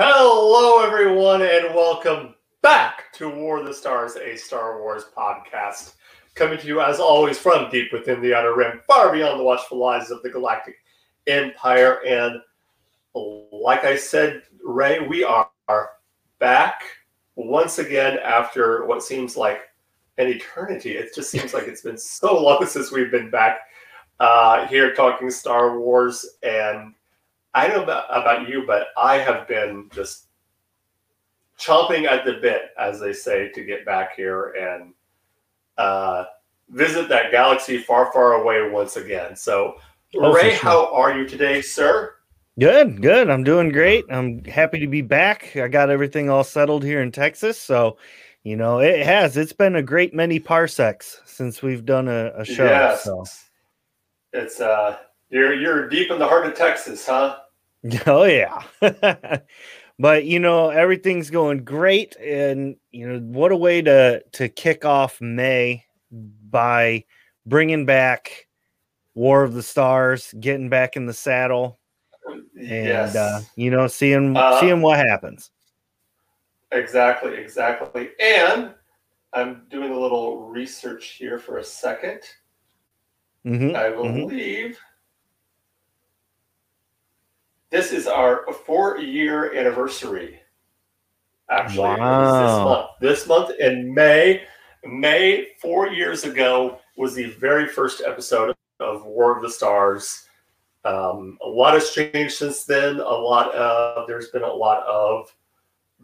Hello, everyone, and welcome back to War of the Stars, a Star Wars podcast. Coming to you, as always, from deep within the Outer Rim, far beyond the watchful eyes of the Galactic Empire. And like I said, Ray, we are back once again after what seems like an eternity. It just seems like it's been so long since we've been back uh, here talking Star Wars. And I don't know about, about you, but I have been just chomping at the bit, as they say, to get back here and uh, visit that galaxy far, far away once again. So, Oh, Ray, sure. how are you today, sir? Good, good. I'm doing great. I'm happy to be back. I got everything all settled here in Texas. So, you know, it has. It's been a great many parsecs since we've done a, a show. Yes. So, It's uh, you're you're deep in the heart of Texas, huh? oh, yeah. but, you know, everything's going great. And, you know, what a way to, to kick off May by bringing back War of the Stars, getting back in the saddle, and, yes. uh, you know, seeing, Uh, seeing what happens. Exactly, exactly. And I'm doing a little research here for a second. Mhm. I believe this is our four year anniversary. Actually, was this month. This month in May, May four years ago was the very first episode of War of the Stars. Um, a lot has changed since then. A lot of there's been a lot of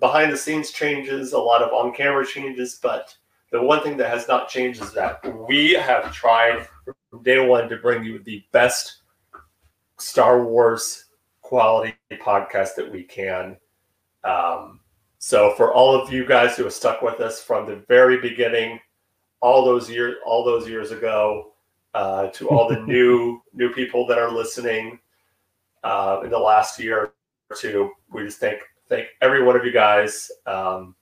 behind the scenes changes, a lot of on camera changes, but the one thing that has not changed is that we have tried from day one to bring you the best Star Wars quality podcast that we can. Um, so for all of you guys who have stuck with us from the very beginning, all those years, all those years ago, uh, to all the new new people that are listening uh, in the last year or two, we just thank thank every one of you guys. Um,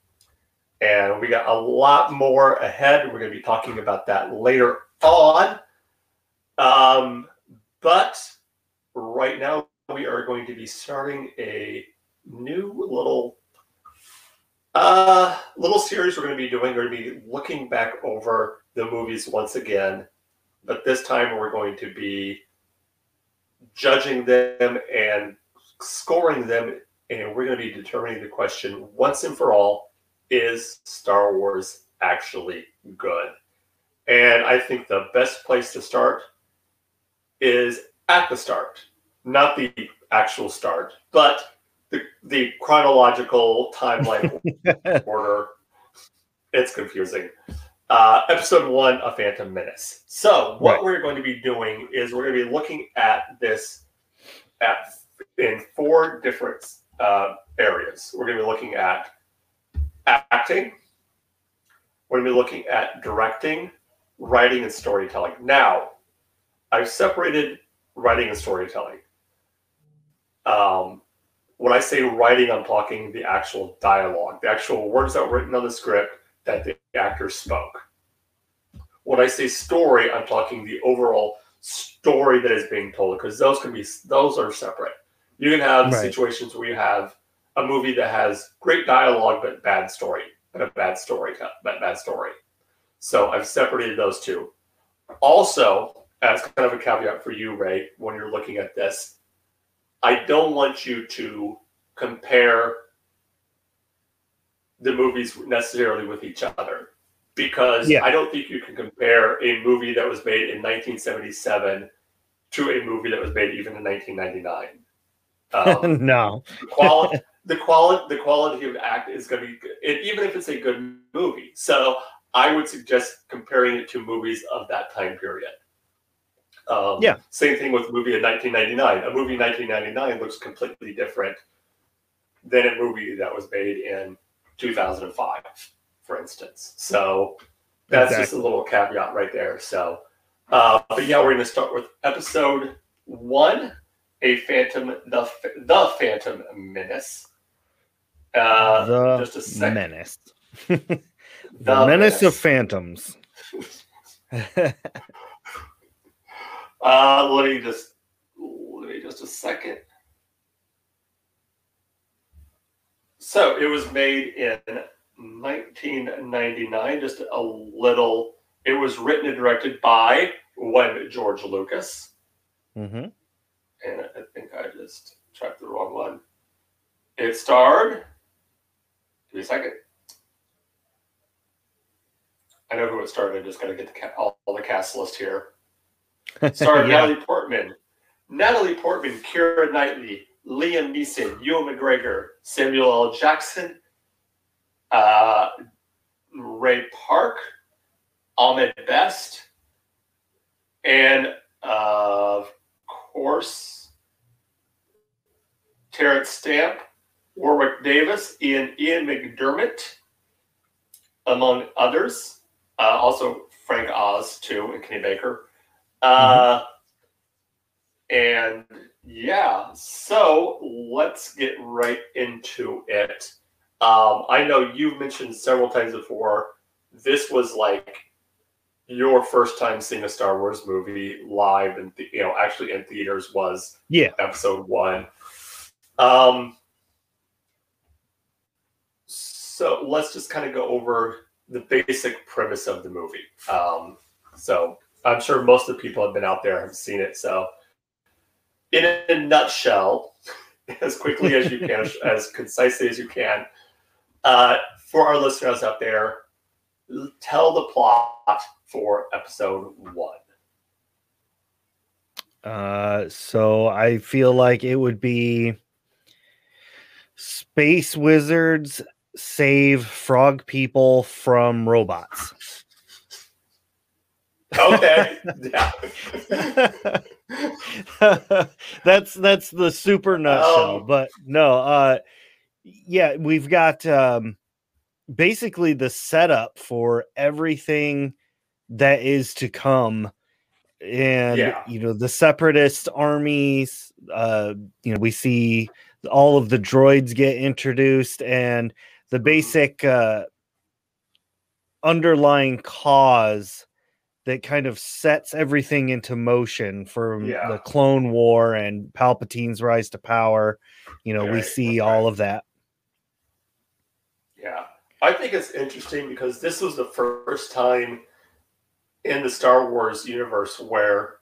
and we got a lot more ahead. We're going to be talking about that later on. Um, but right now, we are going to be starting a new little uh, little series we're going to be doing. We're going to be looking back over the movies once again, but this time we're going to be judging them and scoring them, and we're going to be determining the question once and for all is Star Wars actually good? And I think the best place to start is at the start, not the actual start, but the, the chronological timeline order. It's confusing. Uh, episode one, A Phantom Menace. So, what Right. we're going to be doing is we're going to be looking at this at in four different uh, areas. We're going to be looking at acting. We're going to be looking at directing, writing, and storytelling. Now, I've separated writing and storytelling. Um, when I say writing, I'm talking the actual dialogue, the actual words that were written on the script that the actors spoke. When I say story, I'm talking the overall story that is being told because those can be those are separate. You can have Right. situations where you have a movie that has great dialogue but bad story, but a bad story, but bad story. So I've separated those two. Also, as kind of a caveat for you, Ray, when you're looking at this, I don't want you to compare the movies necessarily with each other because Yeah. I don't think you can compare a movie that was made in 1977 to a movie that was made even in 1999. Um, no. the quality the quality the quality of act is going to be good, and even if it's a good movie so i would suggest comparing it to movies of that time period um, Yeah. same thing with a movie in 1999 a movie in 1999 looks completely different than a movie that was made in 2005 for instance so that's just a little caveat right there so uh, but yeah we're going to start with episode one a phantom the the phantom menace uh the just a second. menace. the, The menace, menace. of phantoms. Uh, let me just let me just a second. So it was made in 1999, just a little. It was written and directed by one George Lucas. Mm-hmm. And I think I just checked the wrong one. It starred. Give me a second. I know who it starred. I just got to get the all, all the cast list here. Starred Yeah. Natalie Portman, Natalie Portman, Keira Knightley, Liam Neeson, Ewan McGregor, Samuel L. Jackson, uh, Ray Park, Ahmed Best, and uh, of course, Terrence Stamp, Warwick Davis, Ian Ian McDermott, among others. Uh, also Frank Oz too, and Kenny Baker. Uh, And yeah, so let's get right into it. Um, I know you've mentioned several times before. This was like your first time seeing a Star Wars movie live and you know actually in theaters was Yeah. episode one. Um, so let's just kind of go over the basic premise of the movie. Um, so I'm sure most of the people have been out there have seen it. So, in a nutshell, as quickly as you can, as, concisely as you can, uh, for our listeners out there, tell the plot for episode one. Uh, so I feel like it would be space wizards save frog people from robots. Okay. yeah. that's that's the super nutshell. Um, but no, uh yeah, we've got um basically the setup for everything that is to come. And Yeah. you know, the separatist armies, uh, you know, we see all of the droids get introduced and the basic uh underlying cause that kind of sets everything into motion from Yeah. the clone war and palpatine's rise to power you know we see right. all of that Yeah. I think it's interesting because this was the first time in the Star Wars universe where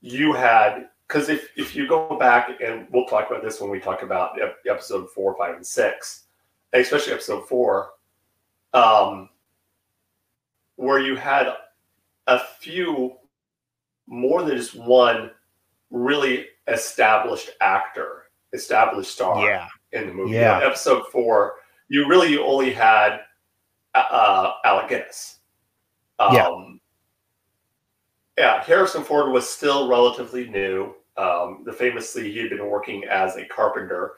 you had because if, if you go back and we'll talk about this when we talk about episode four, five, and six, especially episode four, um, where you had a few more than just one really established actor, established star yeah in the movie. Yeah. Episode four, you really you only had uh, Alec Guinness. Um, Yeah. Yeah, Harrison Ford was still relatively new. Um, the famously, he had been working as a carpenter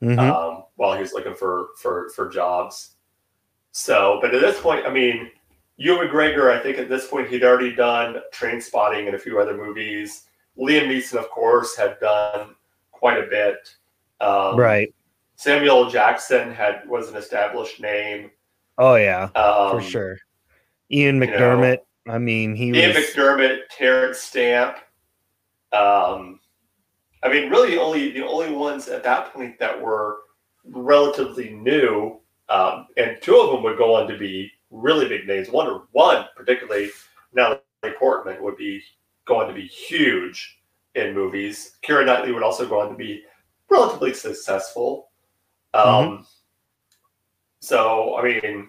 Mhm. um, while he was looking for for for jobs. So, but at this point, I mean, Ewan McGregor, I think at this point he'd already done Trainspotting and a few other movies. Liam Neeson, of course, had done quite a bit. Um, right Samuel Jackson had was an established name. oh yeah Um, for sure ian you know, mcdermott i mean he Ian was McDermott, Terrence Stamp. Um, I mean, really, only the only ones at that point that were relatively new, um, and two of them would go on to be really big names. One, or one particularly, Natalie Portman would be going to be huge in movies. Keira Knightley would also go on to be relatively successful. Um, So, I mean,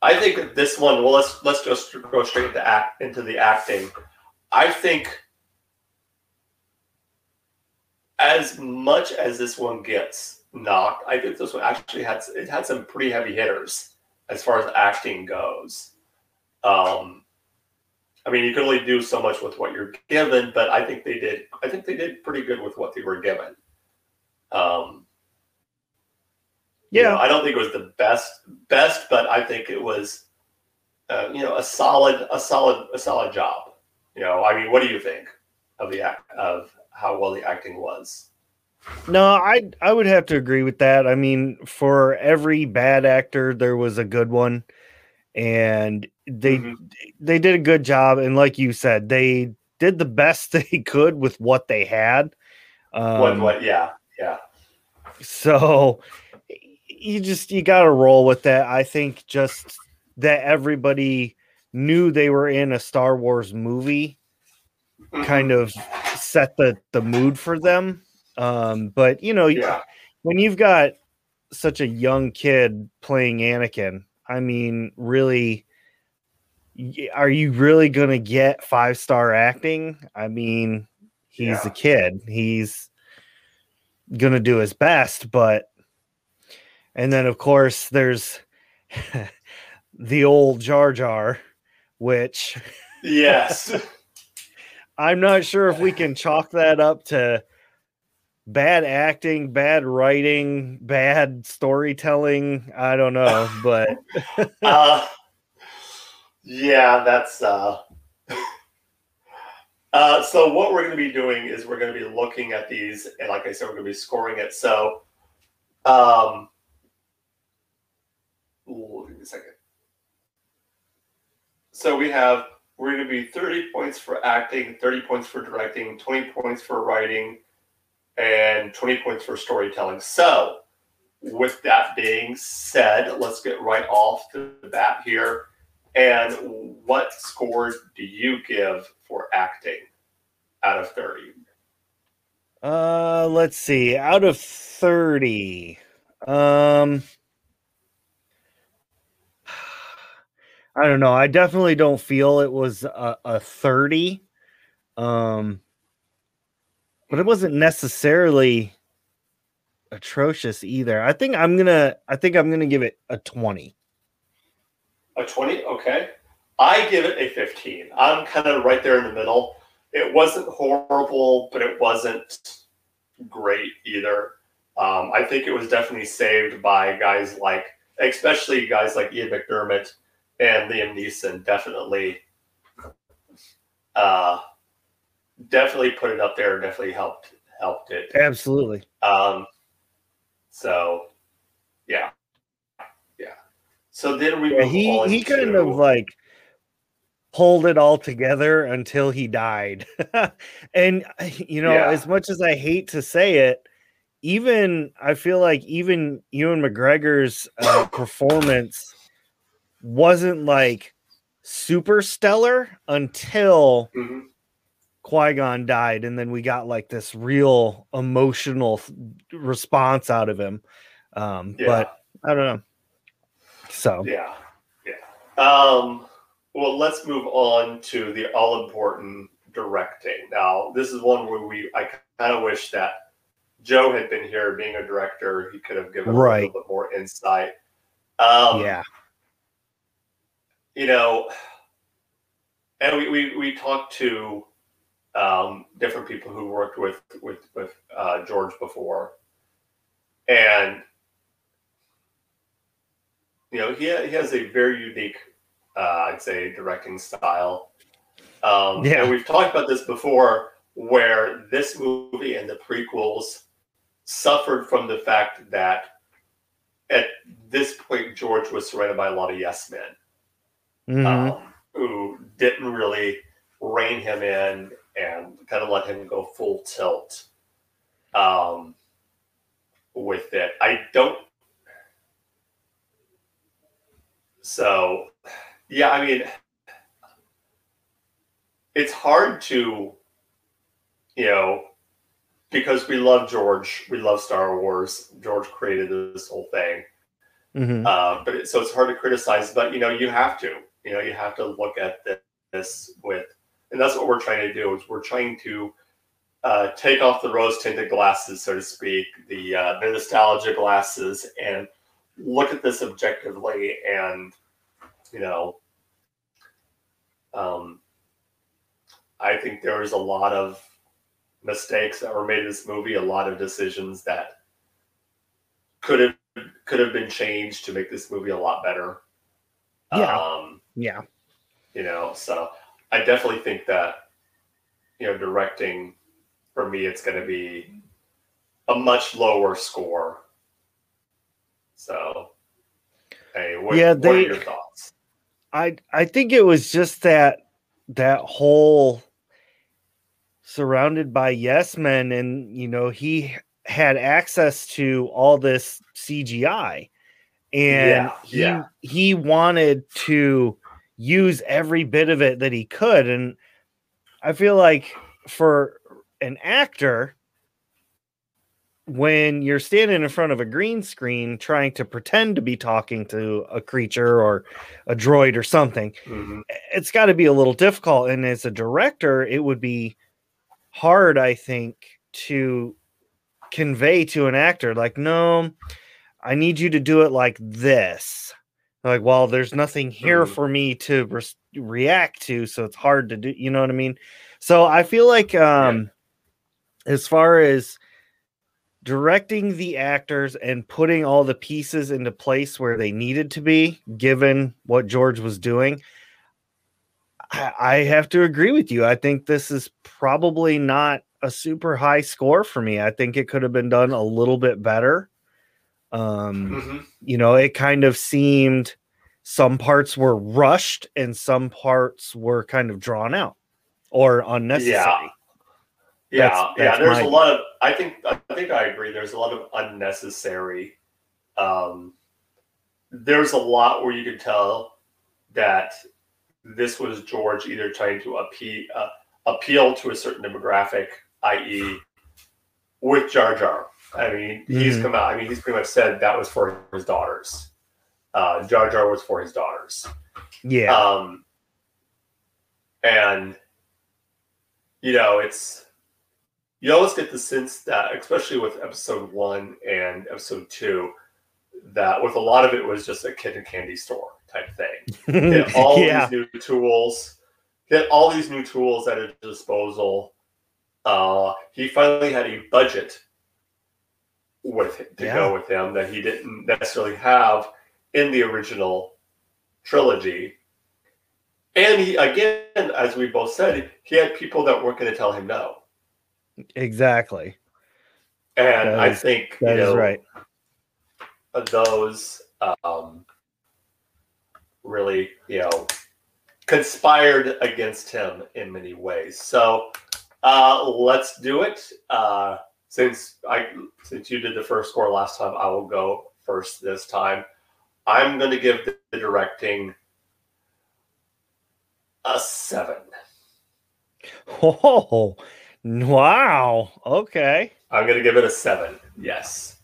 I think this one. Well, let's let's just go straight into act into the acting. I think as much as this one gets knocked, I think this one actually had it had some pretty heavy hitters as far as acting goes. Um, I mean, you can only do so much with what you're given, but I think they did. I think they did pretty good with what they were given. Um, you yeah know, I don't think it was the best best, but I think it was, uh, you know, a solid a solid a solid job. You know, I mean, what do you think of the act of how well the acting was? No, I I would have to agree with that. I mean, for every bad actor, there was a good one, and they Mhm. they did a good job. And like you said, they did the best they could with what they had. Um, what what? Yeah, yeah, So, you just you got to roll with that. I think just that everybody knew they were in a Star Wars movie kind of set the the mood for them. Um, but you know, Yeah. when you've got such a young kid playing Anakin, I mean, really, are you really going to get five star acting? I mean, he's Yeah. a kid. He's going to do his best, but and then of course there's the old Jar Jar, which Yes. I'm not sure if we can chalk that up to bad acting, bad writing, bad storytelling. I don't know, but uh, yeah, that's uh, uh, so what we're going to be doing is we're going to be looking at these, and like I said, we're going to be scoring it. So, um, ooh, give me a second. So we have we're going to be 30 points for acting, 30 points for directing, 20 points for writing, and 20 points for storytelling. So, with that being said, let's get right off to the bat here. And what score do you give for acting out of 30? uh let's see. Out of 30. Um I don't know. I definitely don't feel it was a, a 30. Um but it wasn't necessarily atrocious either. I think I'm to I think I'm to give it a 20. A 20? Okay. I give it a 15. I'm kind of right there in the middle. It wasn't horrible, but it wasn't great either. Um, I think it was definitely saved by guys like, especially guys like Ian McDermott and Liam Neeson. Definitely, uh, definitely put it up there. Definitely helped helped it. Absolutely. Um, so, yeah, yeah. So then we Yeah, he he kind of like pulled it all together until he died. and you know, Yeah. as much as I hate to say it, even I feel like even Ewan McGregor's uh, performance wasn't like super stellar until Mhm. Qui Gon died, and then we got like this real emotional response out of him. Um, Yeah. But I don't know. So Yeah, yeah. Um, well, let's move on to the all important directing. Now, this is one where we I kind of wish that Joe had been here, being a director. He could have given a little bit more insight. Um, yeah, you know, and we we, we talked to um, different people who worked with with with uh, George before, and you know he he has a very unique, uh, I'd say, directing style. Um, Yeah. and we've talked about this before, where this movie and the prequels suffered from the fact that at this point George was surrounded by a lot of yes men Mhm. um, who didn't really rein him in and kind of let him go full tilt um, with it. I don't. So, yeah, I mean, it's hard to, you know, because we love George, we love Star Wars. George created this whole thing. Mhm. Uh, but it, so it's hard to criticize, but you know, you have to, you know, you have to look at this with, and that's what we're trying to do is we're trying to uh, take off the rose tinted glasses, so to speak, the uh, the nostalgia glasses, and look at this objectively, and you know, um, I think there was a lot of mistakes that were made in this movie, a lot of decisions that could have could have been changed to make this movie a lot better. Yeah. Um, yeah, you know, so I definitely think that, you know, directing for me, it's going to be a much lower score. So, hey, what, Yeah, what are your thoughts? I I think it was just that that whole surrounded by yes men, and you know he had access to all this CGI, and Yeah, he yeah. he wanted to use every bit of it that he could and i feel like for an actor when you're standing in front of a green screen trying to pretend to be talking to a creature or a droid or something Mhm. it's got to be a little difficult and as a director it would be hard i think to convey to an actor like no i need you to do it like this like well there's nothing here Mhm. for me to res- react to so it's hard to do you know what i mean so i feel like um as far as directing the actors and putting all the pieces into place where they needed to be given what george was doing I, I have to agree with you. I think this is probably not a super high score for me. I think it could have been done a little bit better. Um, Mhm. you know, it kind of seemed some parts were rushed and some parts were kind of drawn out or unnecessary. Yeah, That's- yeah. There's my- a lot of. I think. I think I agree. There's a lot of unnecessary. Um, there's a lot where you could tell that this was George either trying to appeal uh, appeal to a certain demographic, i.e., with Jar Jar. I mean, he's Mhm. come out. I mean, he's pretty much said that was for his daughters. Uh, Jar Jar was for his daughters. Yeah. Um, and you know, it's you always get the sense that, especially with episode one and episode two, that with a lot of it was just a kid and candy store type thing. Get all yeah. these new tools, get all these new tools at his disposal. Uh, he finally had a budget with to Yeah. go with him that he didn't necessarily have in the original trilogy. And he again, as we both said, he had people that weren't going to tell him no. Exactly. And I think That you is know, right. those um, really, you know, conspired against him in many ways. So uh, let's do it. Uh, since I since you did the first score last time, I will go first this time. I'm going to give the, the directing a seven. Oh, wow. Okay. I'm going to give it a seven. Yes.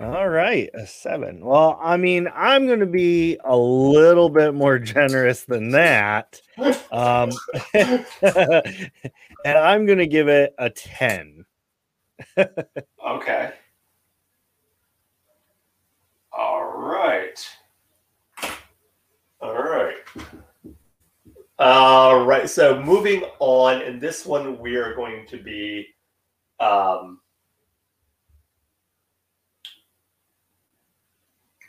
All right, a seven. Well, I mean, I'm going to be a little bit more generous than that. Um, and I'm going to give it a 10. Okay. All right. All right. All right. So moving on, in this one, we are going to be. Um,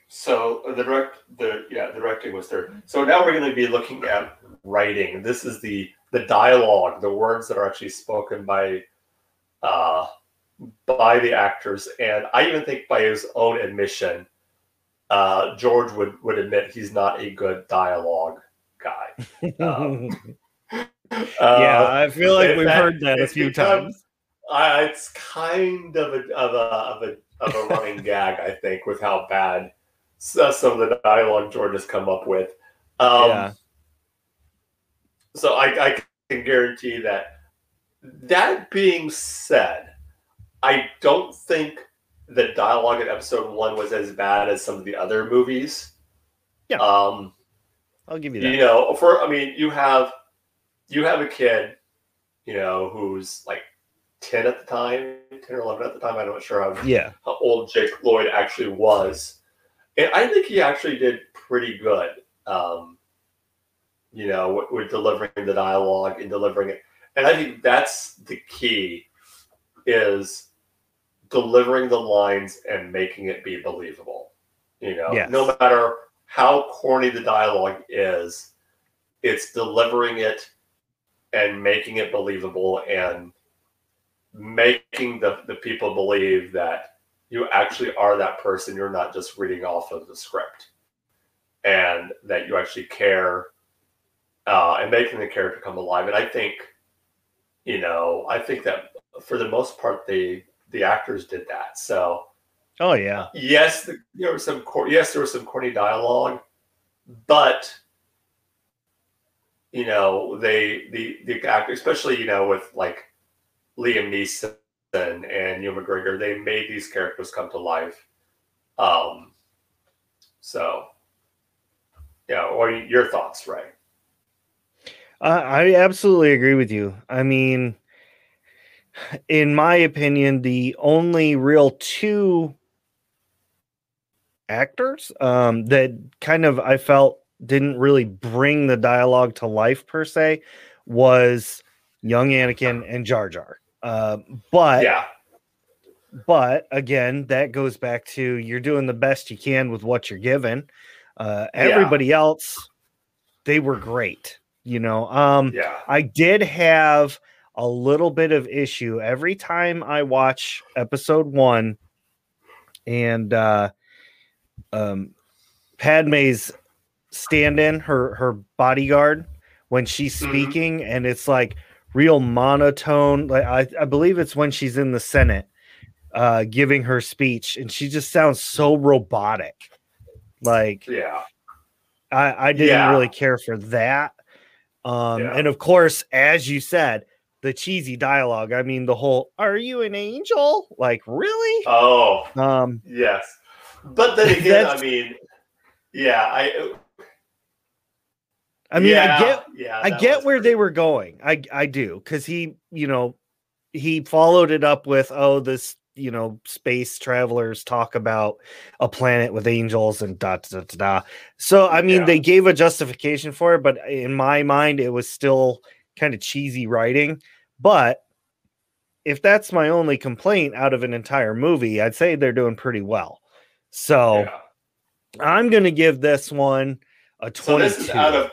so the direct, the yeah, the directing was there. So now we're going to be looking at writing. This is the the dialogue, the words that are actually spoken by uh, by the actors, and I even think by his own admission, uh, George would would admit he's not a good dialogue guy. Um, yeah, Uh, I feel like we've fact, heard that a few times. I, it's kind of a of a of a of a running gag, I think, with how bad s- some of the dialogue George has come up with. Um, Yeah. So I, I can guarantee that. That being said, I don't think the dialogue in episode one was as bad as some of the other movies. Yeah. Um, I'll give you that. you know for i mean you have you have a kid you know who's like 10 at the time 10 or 11 at the time i'm not sure how, Yeah. how old jake lloyd actually was and i think he actually did pretty good um you know with, with delivering the dialogue and delivering it and i think that's the key is delivering the lines and making it be believable you know Yes. no matter how corny the dialogue is, it's delivering it and making it believable and making the, the people believe that you actually are that person. You're not just reading off of the script and that you actually care uh, and making the character come alive. And I think, you know, I think that for the most part, the, the actors did that. So Oh yeah. Yes, th- there was some cor- yes, there was some corny dialogue, but you know they the the actor, especially you know with like Liam Neeson and Ewan McGregor, they made these characters come to life. Um, so yeah, are your thoughts, right? Uh, I absolutely agree with you. I mean, in my opinion, the only real two actors um, that kind of I felt didn't really bring the dialogue to life per se was young Anakin and Jar Jar. Uh, but Yeah, but again, that goes back to you're doing the best you can with what you're given. Uh, Yeah. everybody else, they were great. You know, um, yeah, I did have a little bit of issue every time I watch episode one and uh um Padme's stand-in, her her bodyguard, when she's Mhm. speaking, and it's like real monotone. Like I, I believe it's when she's in the Senate uh giving her speech, and she just sounds so robotic. Like yeah, I, I didn't Yeah. really care for that. Um, Yeah. and of course, as you said, the cheesy dialogue. I mean, the whole "Are you an angel?" Like, really? oh Um, yes, but then again, I mean, yeah, I I mean, yeah, I get, yeah, I get where pretty- they were going. I, I do, because he, you know, he followed it up with, "Oh, this, you know, space travelers talk about a planet with angels and da da da da." da." So, I mean, Yeah. they gave a justification for it, but in my mind, it was still kind of cheesy writing. But if that's my only complaint out of an entire movie, I'd say they're doing pretty well. So Yeah. I'm going to give this one a So 22. this is out of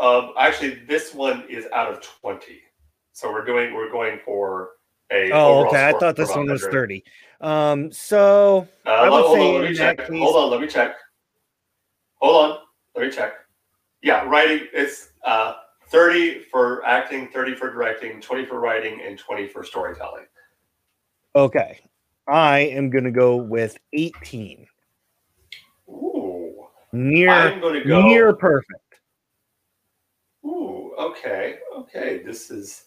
um actually this one is out of 20. So we're doing we're going for a oh, okay. I thought this one was 30. Um, so Uh, I would hold say on, let me check. case- Hold on, let me check. Hold on, let me check. Yeah, writing is uh 30 for acting, 30 for directing, 20 for writing, and 20 for storytelling. okay. I am going to go with 18. Ooh. Near I'm gonna go near perfect. Ooh, okay, okay. This is.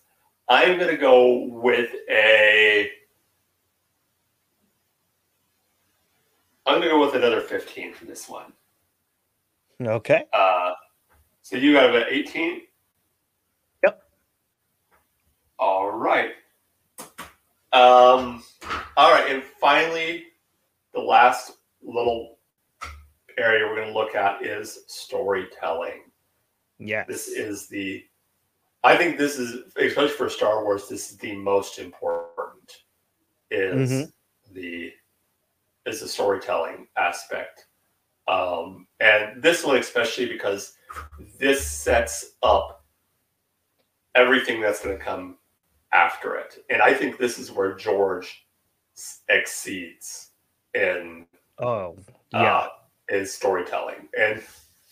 I'm gonna go with a. I'm gonna go with another 15 for this one. Okay. Uh, so you got an 18. All right. Um. All right, and finally, the last little area we're going to look at is storytelling. Yes. this is the i think this is especially for star wars this is the most important is Mhm. the is the storytelling aspect um and this one especially because this sets up everything that's going to come after it and i think this is where george exceeds in oh, yeah. uh, is storytelling and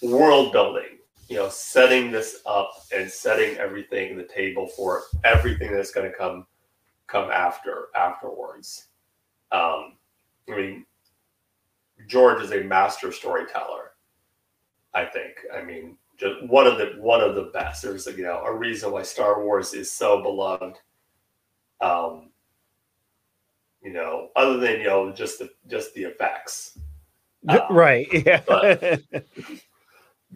world building. You know, setting this up and setting everything the table for everything that's going to come come after afterwards. Um, I mean, George is a master storyteller. I think. I mean, just one of the one of the best. There's you know a reason why Star Wars is so beloved. Um, you know, other than you know just the just the effects uh, right. Yeah. but-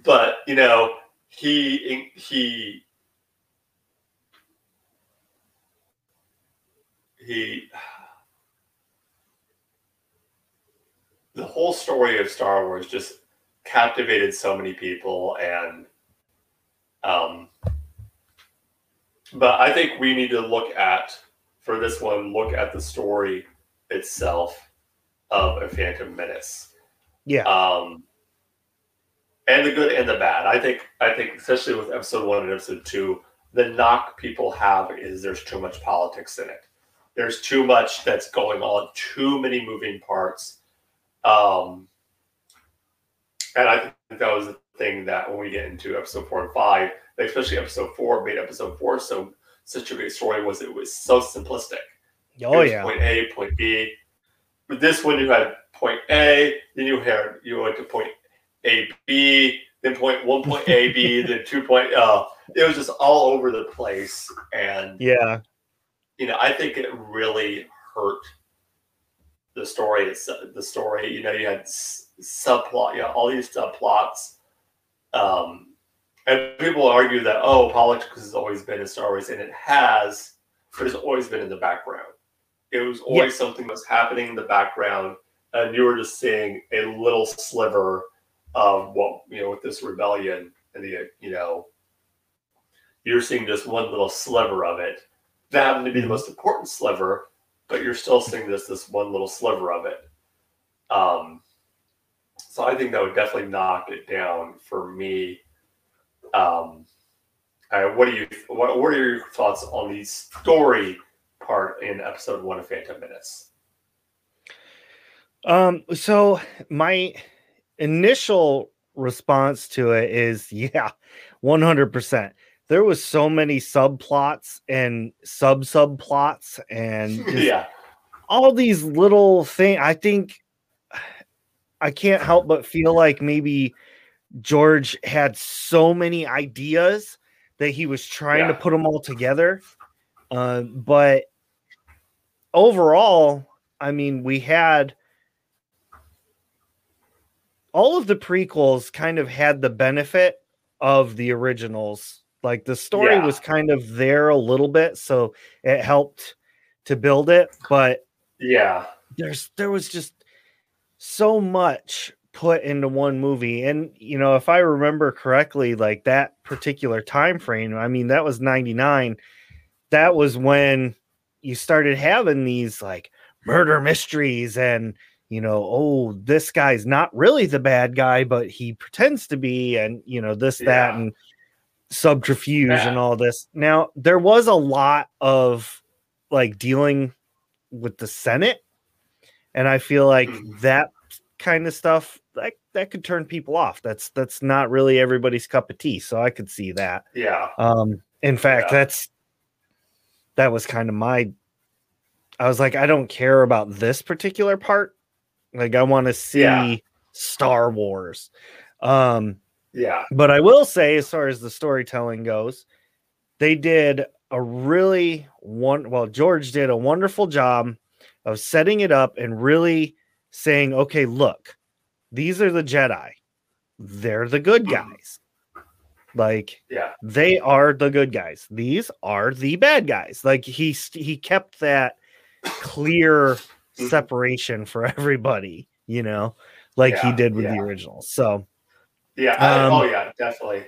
but you know he he he the whole story of star wars just captivated so many people and um but i think we need to look at for this one look at the story itself of a phantom menace yeah. um, and the good and the bad. I think I think especially with episode one and episode two, the knock people have is there's too much politics in it. There's too much that's going on, too many moving parts. Um, and I think that was the thing that when we get into episode four and five, especially episode four, made episode four so such a great story was it was so simplistic. oh yeah. Point A, point B. with this one you had point A, then you had you went to point A B, then point one point A B, then two point. Uh, it was just all over the place, and yeah, you know, I think it really hurt the story. It's the story. You know, you had subplot, you know, all these subplots. Um, and people argue that oh, politics has always been in Star Wars, and it has, but it's always been in the background. It was always something that's happening in the background, and you were just seeing a little sliver of what you know with this rebellion and the you know you're seeing just one little sliver of it. That happened to be the Mhm. most important sliver, but you're still seeing this this one little sliver of it. Um, so I think that would definitely knock it down for me. Um, uh, what do you what, what are your thoughts on the story part in episode one of Phantom Menace? Um, so my initial response to it is yeah, 100%. There was so many subplots and sub subplots and yeah, all these little things. I think I can't help but feel like maybe George had so many ideas that he was trying to put them all together. Uh, but overall, I mean, we had all of the prequels kind of had the benefit of the originals. Like the story Yeah. was kind of there a little bit, so it helped to build it. But yeah, there's there was just so much put into one movie and you know if i remember correctly like that particular time frame i mean that was 99 that was when you started having these like murder mysteries and you know oh this guy's not really the bad guy but he pretends to be and you know this that and subterfuge Yeah. and all this now there was a lot of like dealing with the senate and i feel like Mhm. that kind of stuff that that could turn people off that's that's not really everybody's cup of tea so i could see that yeah, um in fact Yeah. that's that was kind of my i was like i don't care about this particular part like i want to see Yeah. star wars um yeah, but I will say, as far as the storytelling goes, they did a really one. Well, George did a wonderful job of setting it up and really saying, "Okay, look, these are the Jedi. They're the good Mhm. guys. Like yeah, they are the good guys. These are the bad guys." Like he he kept that clear Mhm. separation for everybody. You know, like he did with the original. So. yeah. I- Um, oh yeah, definitely.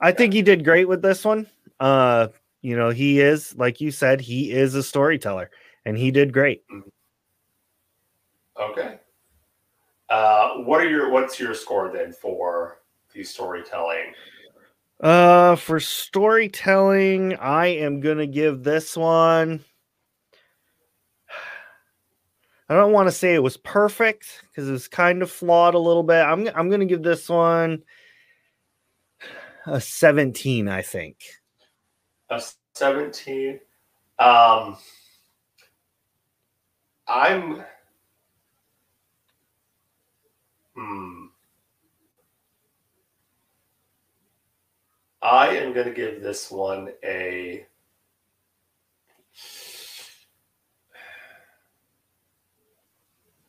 I think he did great with this one. Uh, you know, he is, like you said, he is a storyteller and he did great. Okay. Uh, what are your what's your score then for the storytelling? Uh, for storytelling, I am gonna give this one. I don't want to say it was perfect because it was kind of flawed a little bit. I'm I'm gonna give this one a 17, I think. A seventeen. Um, I'm. Hmm. I am going to give this one a.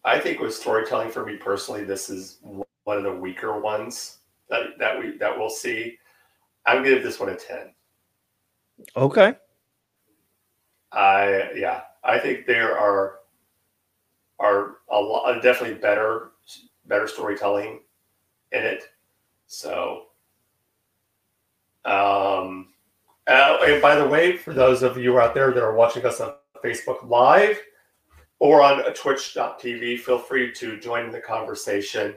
I think with storytelling for me personally, this is one of the weaker ones that that we that we'll see. I'm going to give this one a ten. Okay. I yeah, I think there are are a lot definitely better better storytelling in it. So, um, uh, and by the way, for those of you out there that are watching us on Facebook Live or on Twitch.tv, feel free to join in the conversation.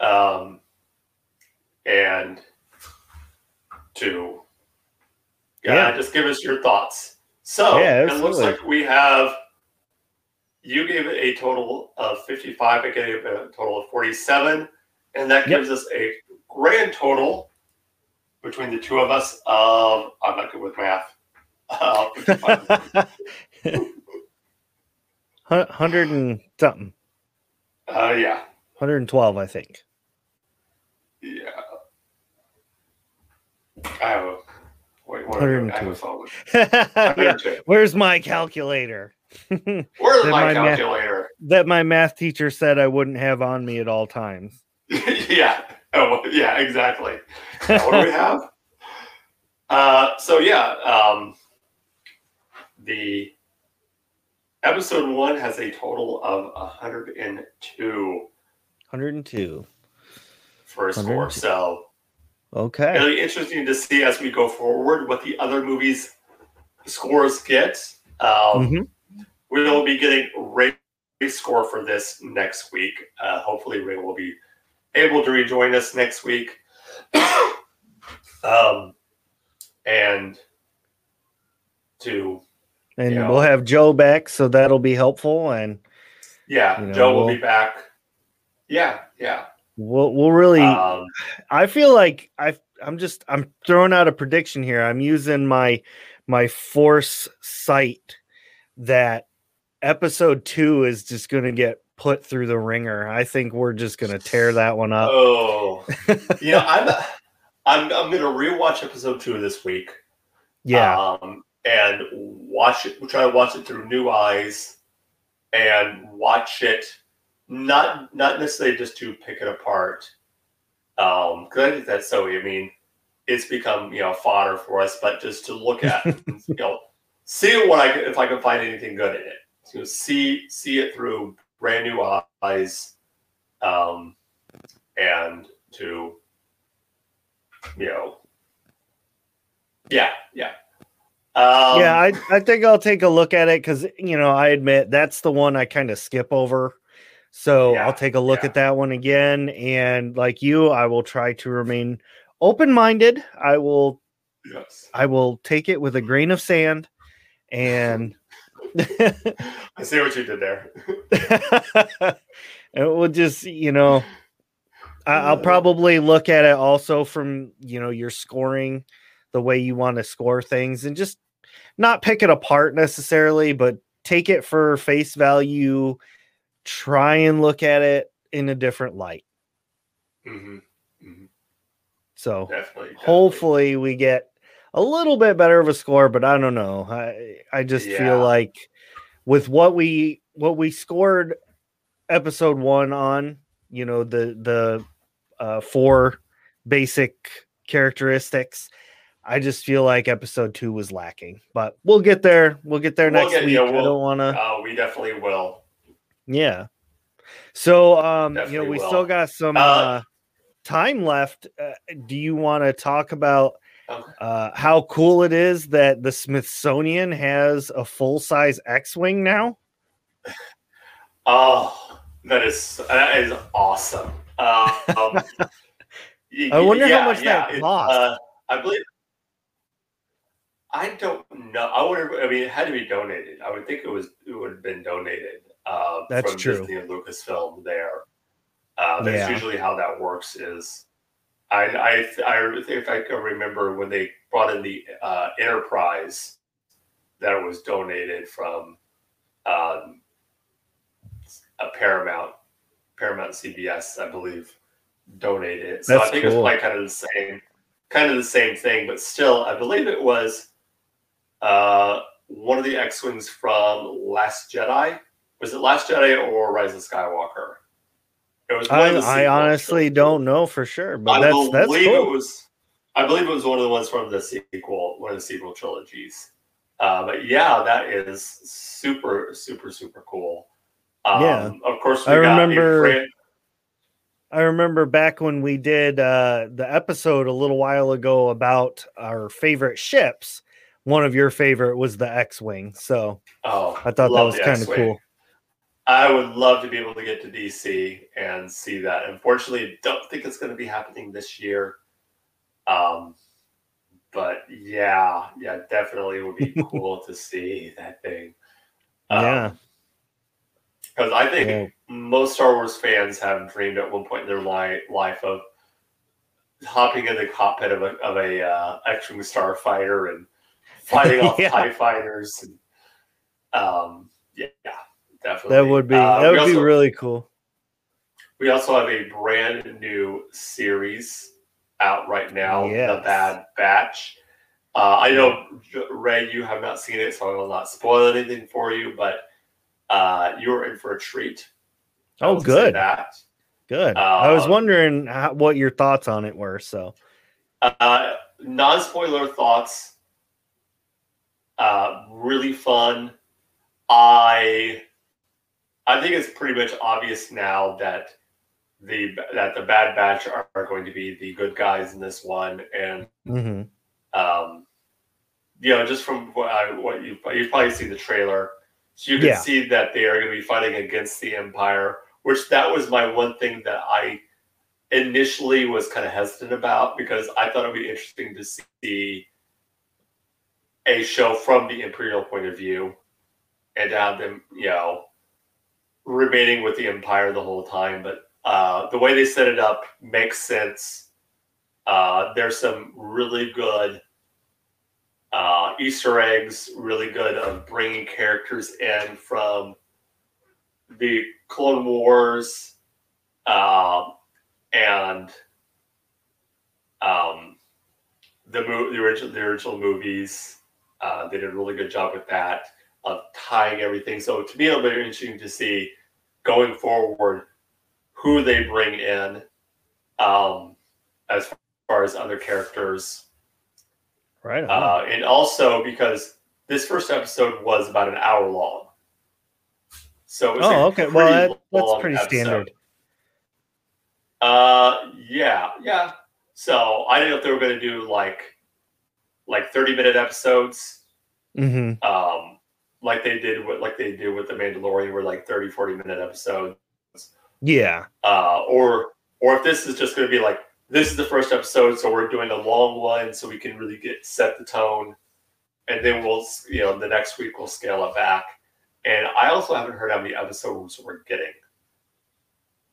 Um, and to yeah, Yeah. just give us your thoughts. So Yeah, it looks like we have you gave it a total of 55, I gave it a total of 47, and that Yep. gives us a grand total between the two of us of I'm not good with math. Uh, hundred and something. Uh, yeah, hundred and twelve, I think. Yeah. I have a wait. What I have a phone. Where's my calculator? Where's my, my calculator? Math, that my math teacher said I wouldn't have on me at all times. yeah. Oh, yeah. Exactly. what do we have? Uh, so yeah, um, the episode one has a total of 102. 102 for a score. So okay, it'll be interesting to see as we go forward what the other movies scores get. Um, mm-hmm. We'll be getting Ray score for this next week. Uh, hopefully, Ray will be able to rejoin us next week. um, and to and you know, we'll have Joe back, so that'll be helpful. And yeah, you know, Joe will we'll, be back. Yeah, yeah. We'll we'll really. Um, I feel like I I'm just I'm throwing out a prediction here. I'm using my my force sight that episode two is just going to get put through the ringer. I think we're just going to tear that one up. Oh, you know, I'm I'm I'm going to rewatch episode two this week. Yeah, um, and watch it. We'll try to watch it through new eyes and watch it not not necessarily just to pick it apart. Um, because I think that's so. I mean, it's become you know fodder for us, but just to look at, you know, see what I if I can find anything good in it. To see see it through brand new eyes, um, and to you know, yeah, yeah. Um, yeah, I, I think I'll take a look at it because you know I admit that's the one I kind of skip over so yeah, I'll take a look yeah. at that one again. And like you, I will try to remain open minded. I will yes. I will take it with a grain of sand and I see what you did there. and we'll just, you know, I, will uh. probably look at it also from, you know, your scoring, the way you want to score things, and just not pick it apart necessarily, but take it for face value try and look at it in a different light. Mm-hmm. Mm-hmm. So definitely, definitely, hopefully we get a little bit better of a score, but I don't know. I I just yeah. feel like with what we what we scored episode one on, you know, the the uh, four basic characteristics. I just feel like episode two was lacking, but we'll get there. We'll get there we'll next get, week. Yeah, we'll, I don't want to. Uh, we definitely will. Yeah. So, um, Definitely you know, we will. still got some uh, uh, time left. Uh, do you want to talk about uh, how cool it is that the Smithsonian has a full size X Wing now? Oh, that is that is awesome. Um, I wonder yeah, how much yeah, that cost. Uh, I believe. I don't know. I wonder. I mean, it had to be donated. I would think it was. It would have been donated uh, that's from true. Disney and Lucasfilm there. Uh, that's yeah. usually how that works. Is I I I if I can remember when they brought in the uh, Enterprise that was donated from um, a Paramount Paramount CBS, I believe, donated. So That's I think cool. it's like kind of the same, kind of the same thing, but still, I believe it was uh, one of the X wings from Last Jedi was it Last Jedi or Rise of Skywalker? It was. I, I honestly don't know for sure, but I that's that's cool. It was, I believe it was one of the ones from the sequel, one of the sequel trilogies. Uh, but yeah, that is super, super, super cool. Um, yeah, of course. I remember. I remember back when we did uh, the episode a little while ago about our favorite ships. One of your favorite was the X-wing, so oh, I thought that was kind of cool. I would love to be able to get to DC and see that. Unfortunately, don't think it's going to be happening this year. Um, but yeah, yeah, definitely would be cool to see that thing. Um, yeah, because I think yeah. most Star Wars fans have dreamed at one point in their li- life of hopping in the cockpit of a of a uh, X-wing starfighter and fighting off yeah. Tie fighters. And, um, yeah, definitely. That would be Uh, that would be really cool. We also have a brand new series out right now, The Bad Batch. Uh, I know Ray, you have not seen it, so I will not spoil anything for you. But uh, you're in for a treat. Oh, good. That Good. I was Um, wondering how, what your thoughts on it were. So uh, non-spoiler thoughts. Uh, really fun. I I think it's pretty much obvious now that the that the Bad Batch are, are going to be the good guys in this one, and Mhm. um, you know, just from what, I, what you you've probably seen the trailer, so you can Yeah. see that they are going to be fighting against the Empire. Which that was my one thing that I initially was kind of hesitant about because I thought it'd be interesting to see a show from the Imperial point of view and to have them, you know, remaining with the Empire the whole time. But uh, the way they set it up makes sense. Uh, there's some really good uh, Easter eggs, really good of bringing characters in from the Clone Wars um, and um, the, mo- the original the original movies. Uh, they did a really good job with that of tying everything. So to me, it'll be interesting to see going forward who they bring in um, as far as other characters right uh, and also because this first episode was about an hour long. So it was oh, okay. Well, that, that's pretty episode. standard. Uh, yeah, yeah. So I didn't know if they were going to do like like thirty minute episodes, hmm um, like they did with like they did with the Mandalorian, were like 30, 40 minute episodes, Yeah. uh, or or if this is just going to be like this is the first episode, so we're doing a long one, so we can really get set the tone, and then we'll you know the next week we'll scale it back. And I also haven't heard how many episodes we're getting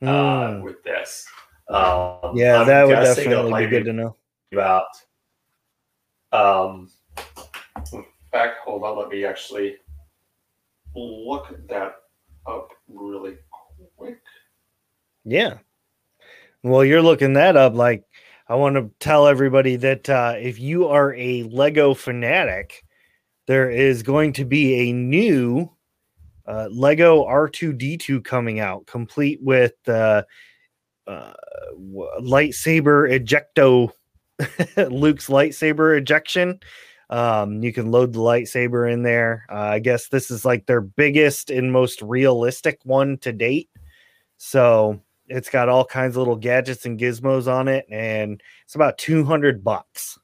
uh, Mm. with this. Um, yeah, I'm that would definitely be good to know. about. Um, in fact, hold on, let me actually look that up really quick. Yeah. Well, you're looking that up. Like, I want to tell everybody that uh, if you are a Lego fanatic, there is going to be a new uh, Lego R2D2 coming out, complete with uh, uh, lightsaber ejecto, Luke's lightsaber ejection. Um, you can load the lightsaber in there. Uh, I guess this is like their biggest and most realistic one to date. So it's got all kinds of little gadgets and gizmos on it, and it's about 200 bucks.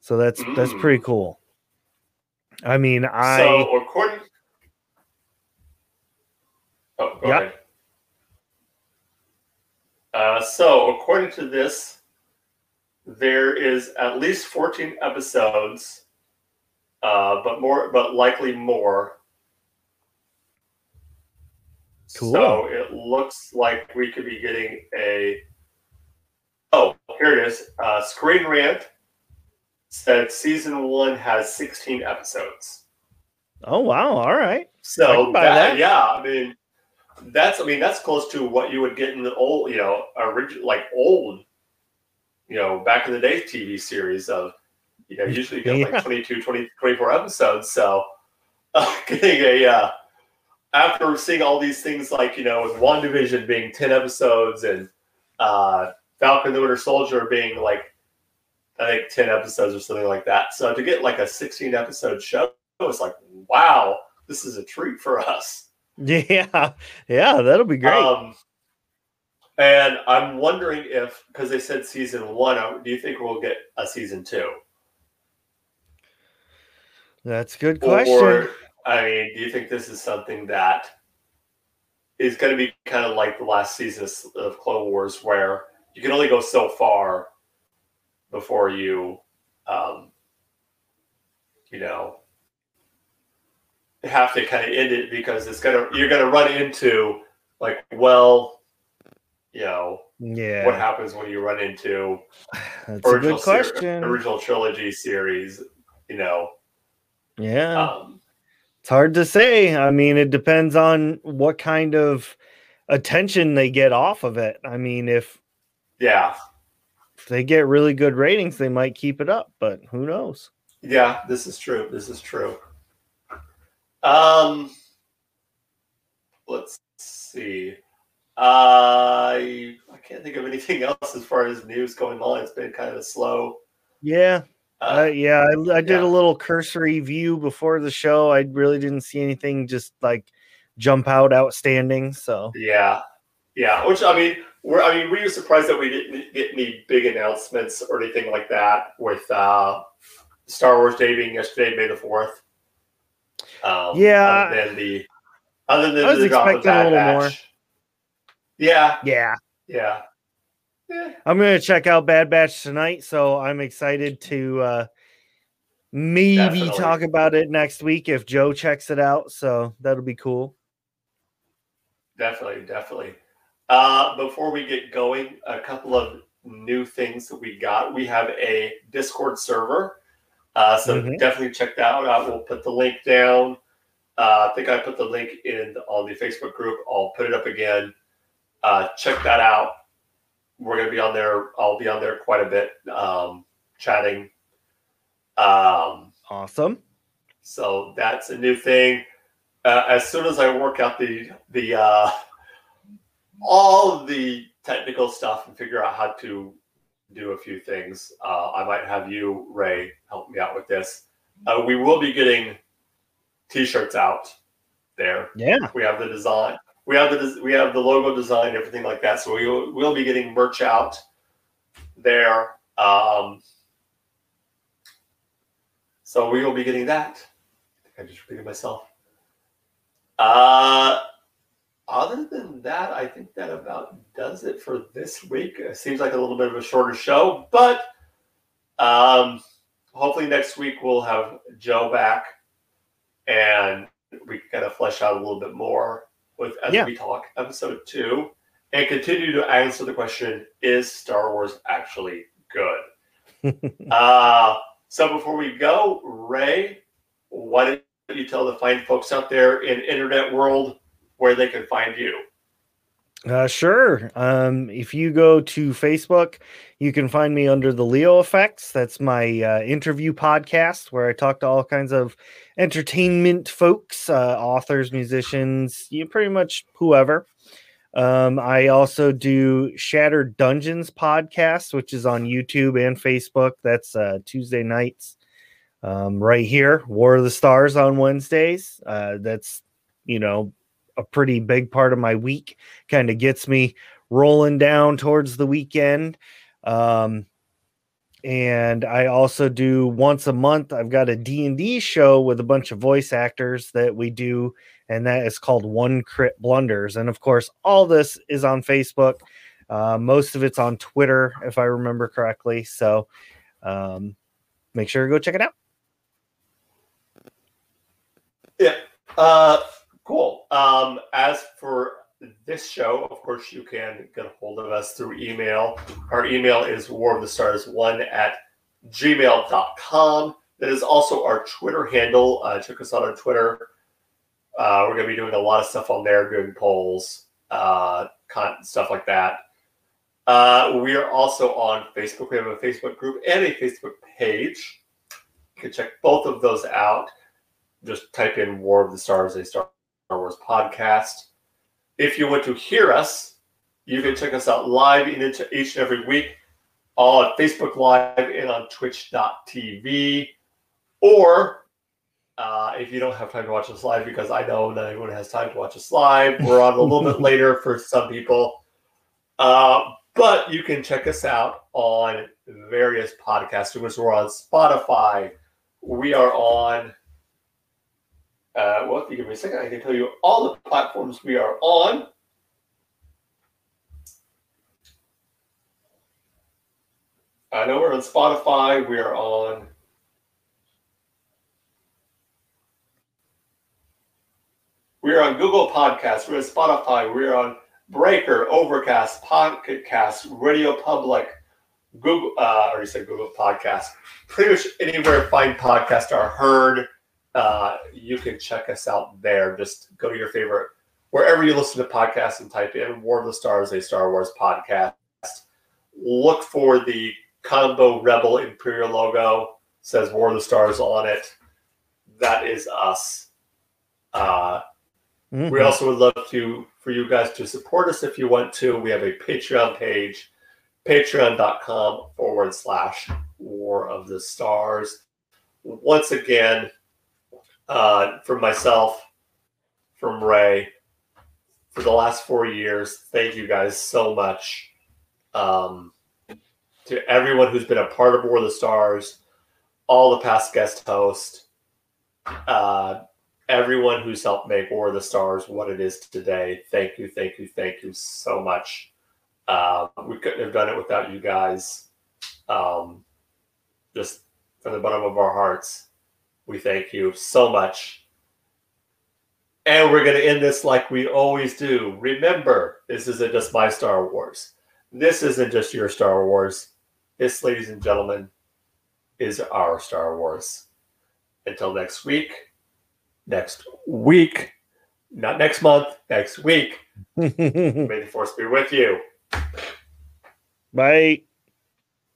So that's that's Mm. pretty cool. I mean, I so according, oh, go Yeah. ahead. Uh, so according to this, there is at least 14 episodes, uh, but more, but likely more. Cool. So it looks like we could be getting a. Oh, here it is. Uh, Screen Rant said season one has 16 episodes. oh wow, all right. So that, that. yeah, I mean, that's I mean that's close to what you would get in the old, you know, original like old, you know, back in the day TV series of, you know, usually you get Yeah. like 22, 20, 24 episodes. So uh, getting a uh, after seeing all these things like you know with WandaVision being 10 episodes and uh, Falcon the Winter Soldier being like I think 10 episodes or something like that. So to get like a 16 episode show, it's like wow, this is a treat for us. Yeah, yeah, that'll be great. Um, and I'm wondering if, because they said season one, uh, do you think we'll get a season two? That's a good question. Or, I mean, do you think this is something that is going to be kind of like the last season of- of Clone Wars, where you can only go so far before you, um, you know, have to kind of end it because it's gonna you're gonna run into like, well, you know, yeah, what happens when you run into that's a original good ser- original trilogy series, you know, yeah, um, It's hard to say. I mean, it depends on what kind of attention they get off of it. I mean, if yeah, if they get really good ratings, they might keep it up, but who knows? Yeah, this is true. This is true. Um, let's see. Uh, I I can't think of anything else as far as news going on. It's been kind of slow. Yeah, uh, uh, yeah, I, I did yeah. a little cursory view before the show. I really didn't see anything just like jump out outstanding. So Yeah, yeah. Which I mean, we're I mean, were you surprised that we didn't get any big announcements or anything like that with uh, Star Wars Day being yesterday, May the fourth? Um, Yeah. Other than the other than I was the drop of expecting a little more. Yeah, yeah, yeah. Yeah. I'm gonna check out Bad Batch tonight. So I'm excited to uh maybe Definitely. talk about it next week if Joe checks it out. So that'll be cool. Definitely, definitely. Uh, before we get going, a couple of new things that we got. We have a Discord server, uh, so Mhm. definitely check that out. We'll put the link down. Uh, I think I put the link in on the Facebook group. I'll put it up again. Uh, check that out. We're going to be on there. I'll be on there quite a bit, um, chatting. Um, Awesome. so that's a new thing. Uh, as soon as I work out the the uh, all the technical stuff and figure out how to do a few things, uh, I might have you, Ray, help me out with this. Uh, we will be getting t-shirts out there. Yeah. We have the design. We have the we have the logo design, everything like that. So we will we'll be getting merch out there. Um, so we will be getting that. I just repeated myself. Uh, other than that, I think that about does it for this week. It seems like a little bit of a shorter show, but um, hopefully next week we'll have Joe back and we can kind of flesh out a little bit more with as Yeah. we talk episode two and continue to answer the question: Is Star Wars actually good? uh, so before we go, Ray, why don't you tell the fine folks out there in internet world where they can find you? Uh, sure. Um, if you go to Facebook, you can find me under the Leo Effects. That's my uh, interview podcast where I talk to all kinds of entertainment folks, uh, authors, musicians, you know, pretty much whoever. Um, I also do Shattered Dungeons podcast, which is on YouTube and Facebook. That's uh, Tuesday nights. Um, right here, War of the Stars on Wednesdays. Uh, that's you know a pretty big part of my week kind of gets me rolling down towards the weekend. Um and i also do once a month i've got a d&d show with a bunch of voice actors that we do and that is called one crit blunders. And of course all this is on facebook. Uh, most of it's on twitter if i remember correctly. So um, make sure to go check it out. Yeah. Uh, cool. Um, as for this show, of course, you can get a hold of us through email. Our email is war of the stars one at gmail.com. That is also our Twitter handle. Uh, check us out on Twitter. Uh, we're going to be doing a lot of stuff on there, doing polls, uh, stuff like that. Uh, we are also on Facebook. We have a Facebook group and a Facebook page. You can check both of those out just type in War of the Stars, a Star Wars podcast. If you want to hear us, you can check us out live in each and every week on Facebook Live and on twitch.tv. Or uh, if you don't have time to watch us live, because I know not everyone has time to watch us live, we're on a little bit later for some people. Uh, but you can check us out on various podcasts. We're on Spotify. We are on uh, well, if you give me a second, I can tell you all the platforms we are on. I know we're on Spotify. We are on. We are on Google Podcasts. We're on Spotify. We're on Breaker, Overcast, Pocket Cast, Radio Public, Google. Uh, I already said Google Podcast. Pretty much anywhere fine podcasts are heard uh, you can check us out there. Just go to your favorite wherever you listen to podcasts and type in War of the Stars, a Star Wars podcast. Look for the combo Rebel Imperial logo. Says War of the Stars on it. That is us. Uh, Mhm. we also would love to for you guys to support us if you want to. We have a Patreon page, patreon.com forward slash war of the stars. Once again, uh, from myself, from Ray, for the last four years, thank you guys so much. Um, to everyone who's been a part of War of the Stars, all the past guest hosts, uh, everyone who's helped make War of the Stars what it is today. Thank you, thank you, thank you so much. Uh, we couldn't have done it without you guys. Um, just from the bottom of our hearts, we thank you so much. And we're going to end this like we always do. Remember, this isn't just my Star Wars. This isn't just your Star Wars. This, ladies and gentlemen, is our Star Wars. Until next week, next week, not next month, next week. May the force be with you. Bye.